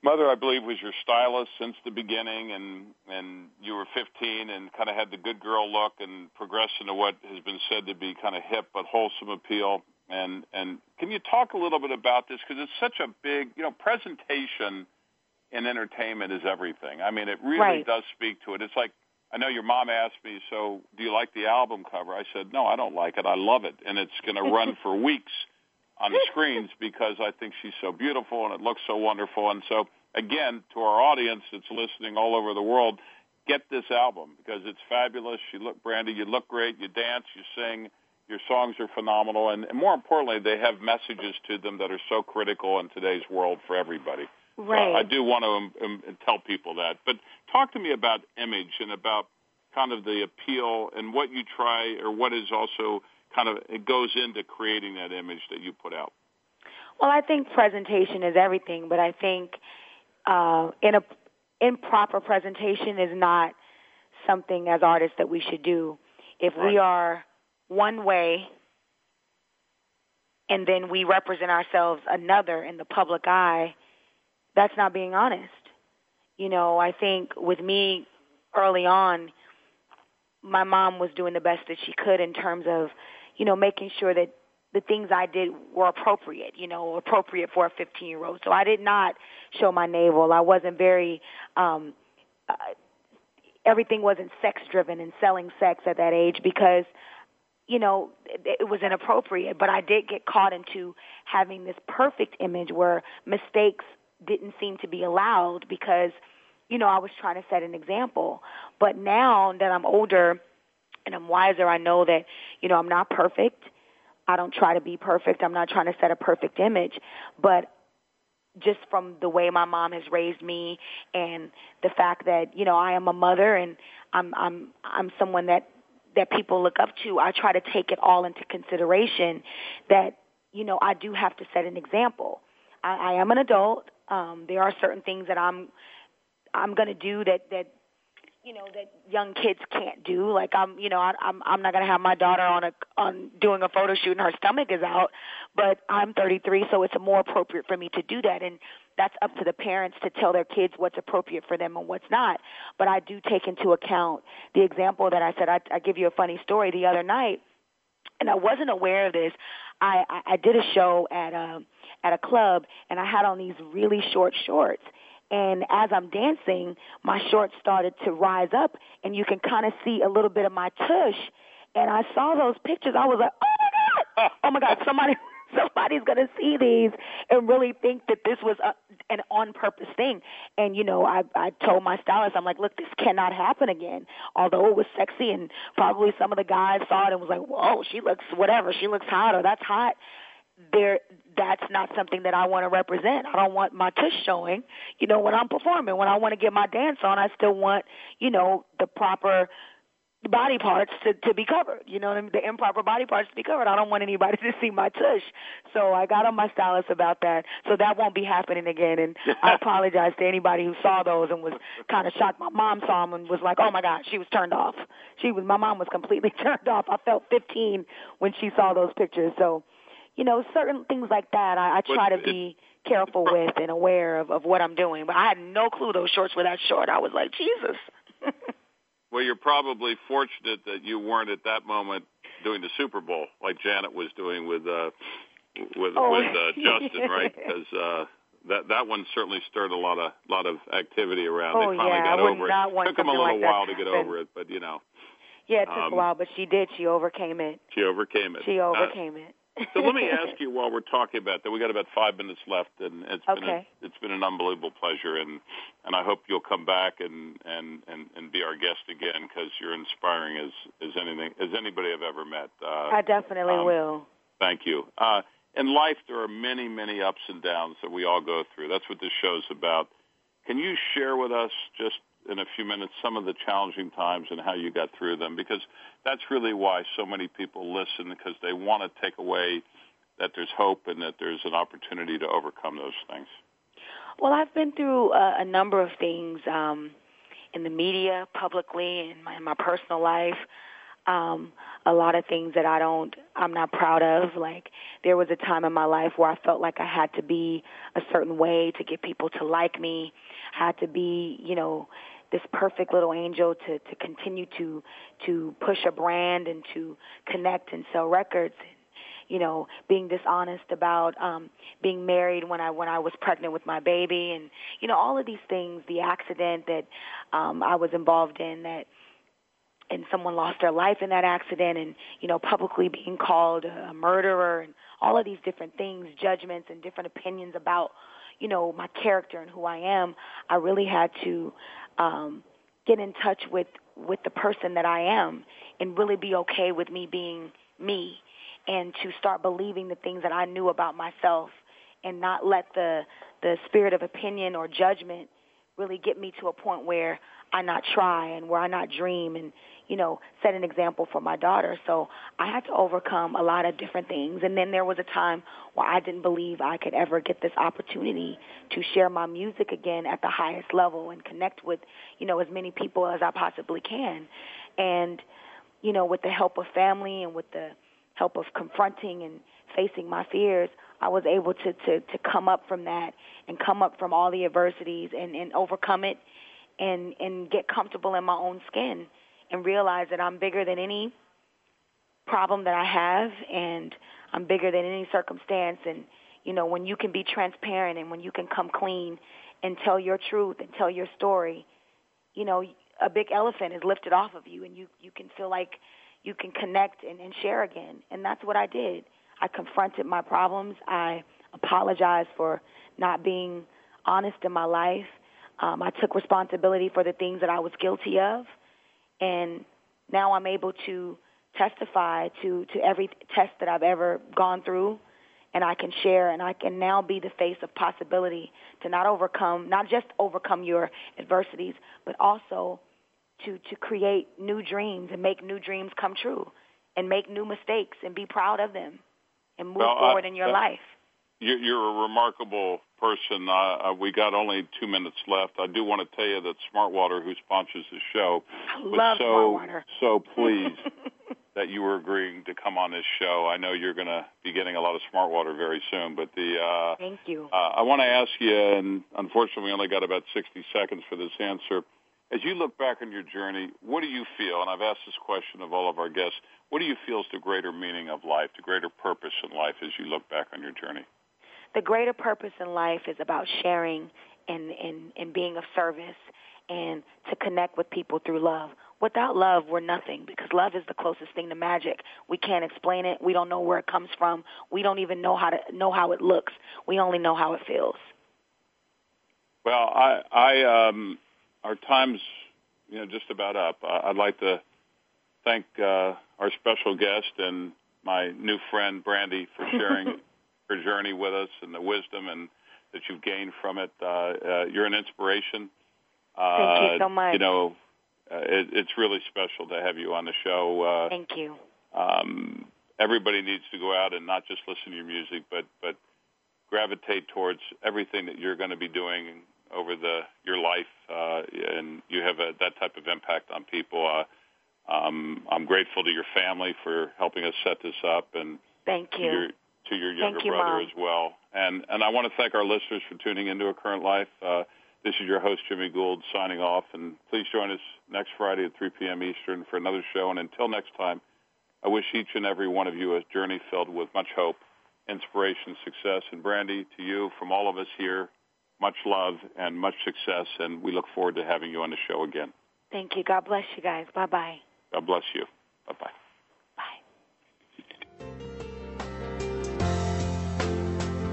mother, I believe, was your stylist since the beginning, and and you were 15 and kind of had the good girl look and progressed into what has been said to be kind of hip but wholesome appeal. And and can you talk a little bit about this because it's such a big, you know, presentation in entertainment is everything. I mean, it really Right. does speak to it. It's like I know your mom asked me, so do you like the album cover? I said, no, I don't like it. I love it, and it's going to run for weeks on the screens because I think she's so beautiful and it looks so wonderful. And so, again, to our audience that's listening all over the world, get this album because it's fabulous. You look, Brandy, you look great. You dance, you sing. Your songs are phenomenal, and, and more importantly, they have messages to them that are so critical in today's world for everybody. So Right. I do want to um, um, tell people that. But talk to me about image and about kind of the appeal and what you try or what is also kind of it goes into creating that image that you put out. Well, I think presentation is everything, but I think uh, in a improper presentation is not something as artists that we should do. If we are one way and then we represent ourselves another in the public eye, that's not being honest. You know, I think with me early on, my mom was doing the best that she could in terms of, you know, making sure that the things I did were appropriate, you know, appropriate for a 15 year old. So I did not show my navel. I wasn't very, um, uh, everything wasn't sex driven and selling sex at that age because, you know, it, it was inappropriate. But I did get caught into having this perfect image where mistakes didn't seem to be allowed because, you know, I was trying to set an example. But now that I'm older and I'm wiser, I know that, you know, I'm not perfect I don't try to be perfect. I'm not trying to set a perfect image, but just from the way my mom has raised me and the fact that, you know, I am a mother and I'm I'm I'm someone that that people look up to, I try to take it all into consideration that, you know, I do have to set an example. I, I am an adult. Um, there are certain things that I'm I'm going to do that that you know that young kids can't do. Like I'm, you know, I, I'm I'm not gonna have my daughter on a on doing a photo shoot and her stomach is out, but I'm 33, so it's more appropriate for me to do that, and that's up to the parents to tell their kids what's appropriate for them and what's not. But I do take into account the example that I said. I, I give you a funny story the other night, and I wasn't aware of this. I I, I did a show at a at a club, and I had on these really short shorts and as I'm dancing, my shorts started to rise up, and you can kind of see a little bit of my tush. And I saw those pictures. I was like, oh my god, oh my god, somebody. Somebody's gonna see these and really think that this was a, an on-purpose thing. And you know, I I told my stylist, I'm like, look, this cannot happen again. Although it was sexy, and probably some of the guys saw it and was like, whoa, she looks whatever, she looks hot or that's hot there that's not something that I want to represent. I don't want my tush showing, you know, when I'm performing. When I want to get my dance on, I still want, you know, the proper body parts to to be covered. You know, what I mean? the improper body parts to be covered. I don't want anybody to see my tush. So I got on my stylist about that. So that won't be happening again. And I apologize to anybody who saw those and was kind of shocked. My mom saw them and was like, "Oh my God," she was turned off. She was. My mom was completely turned off. I felt 15 when she saw those pictures. So you know, certain things like that I, I try to be careful with and aware of, of what I'm doing. But I had no clue those shorts were that short. I was like, Jesus. well, you're probably fortunate that you weren't at that moment doing the Super Bowl like Janet was doing with uh with oh. with uh, Justin, right? Because uh that that one certainly stirred a lot of lot of activity around. Oh, they finally yeah. got I over it. Took them a little like while to happen. get over it, but you know. Yeah, it took um, a while, but she did. She overcame it. She overcame it. She uh, overcame uh, it so let me ask you while we're talking about that. We got about five minutes left, and it's okay. been a, it's been an unbelievable pleasure, and and I hope you'll come back and and and, and be our guest again because you're inspiring as as anything as anybody I've ever met. Uh, I definitely um, will. Thank you. Uh, in life, there are many many ups and downs that we all go through. That's what this show's about. Can you share with us just in a few minutes some of the challenging times and how you got through them because that's really why so many people listen because they want to take away that there's hope and that there's an opportunity to overcome those things. Well, I've been through a, a number of things um, in the media, publicly, in my, in my personal life. Um, a lot of things that I don't, I'm not proud of. Like there was a time in my life where I felt like I had to be a certain way to get people to like me. I had to be, you know, this perfect little angel to to continue to to push a brand and to connect and sell records. You know being dishonest about um being married when I when I was pregnant with my baby and you know all of these things the accident that um I was involved in that and someone lost their life in that accident and you know publicly being called a murderer and all of these different things judgments and different opinions about you know my character and who I am I really had to um, get in touch with with the person that I am and really be okay with me being me and to start believing the things that I knew about myself and not let the the spirit of opinion or judgment really get me to a point where I not try and where I not dream and you know, set an example for my daughter. So I had to overcome a lot of different things. And then there was a time where I didn't believe I could ever get this opportunity to share my music again at the highest level and connect with, you know, as many people as I possibly can. And, you know, with the help of family and with the help of confronting and facing my fears, I was able to, to, to come up from that and come up from all the adversities and, and overcome it and, and get comfortable in my own skin and realize that I'm bigger than any problem that I have, and I'm bigger than any circumstance. And you know, when you can be transparent and when you can come clean and tell your truth and tell your story, you know, a big elephant is lifted off of you, and you you can feel like you can connect and, and share again. And that's what I did. I confronted my problems. I apologized for not being honest in my life. Um, I took responsibility for the things that I was guilty of, and now I'm able to testify to to every test that I've ever gone through, and I can share, and I can now be the face of possibility to not overcome, not just overcome your adversities, but also to to create new dreams and make new dreams come true, and make new mistakes and be proud of them, and move well, forward I, in your life. You're a remarkable person. Uh, uh, we got only two minutes left. I do want to tell you that Smartwater, who sponsors the show, I was love so Smartwater. so pleased that you were agreeing to come on this show. I know you're going to be getting a lot of Smartwater very soon, but the uh, Thank you. uh, I want to ask you, and unfortunately, we only got about 60 seconds for this answer. As you look back on your journey, what do you feel? And I've asked this question of all of our guests. What do you feel is the greater meaning of life, the greater purpose in life as you look back on your journey? The greater purpose in life is about sharing and, and, and being of service and to connect with people through love. Without love, we're nothing because love is the closest thing to magic. We can't explain it. We don't know where it comes from. We don't even know how to know how it looks. We only know how it feels. Well, I, I, um, our time's, you know, just about up. I'd like to thank uh, our special guest and my new friend Brandy for sharing her journey with us and the wisdom and that you've gained from it. Uh, uh, you're an inspiration. Uh, Thank you so much. You know, uh, it, it's really special to have you on the show. Uh, Thank you. um, everybody needs to go out and not just listen to your music, but but gravitate towards everything that you're going to be doing over the your life, uh, and you have a, that type of impact on people. Uh, um, I'm grateful to your family for helping us set this up, and Thank you. To your younger you, brother Mom. as well. And and I want to thank our listeners for tuning into A Current Life. Uh, this is your host Jimmy Gould signing off, and please join us next Friday at 3 p.m. Eastern for another show. And until next time, I wish each and every one of you a journey filled with much hope, inspiration, success. And Brandy, to you from all of us here, much love and much success. And we look forward to having you on the show again. Thank you. God bless you guys. Bye bye. God bless you. Bye. Bye.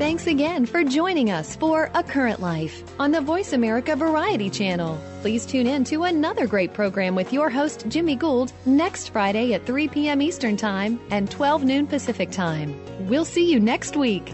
Thanks again for joining us for A Current Life on the Voice America Variety Channel. Please tune in to another great program with your host, Jimmy Gould, next Friday at 3 p.m. Eastern Time and 12 noon Pacific Time. We'll see you next week.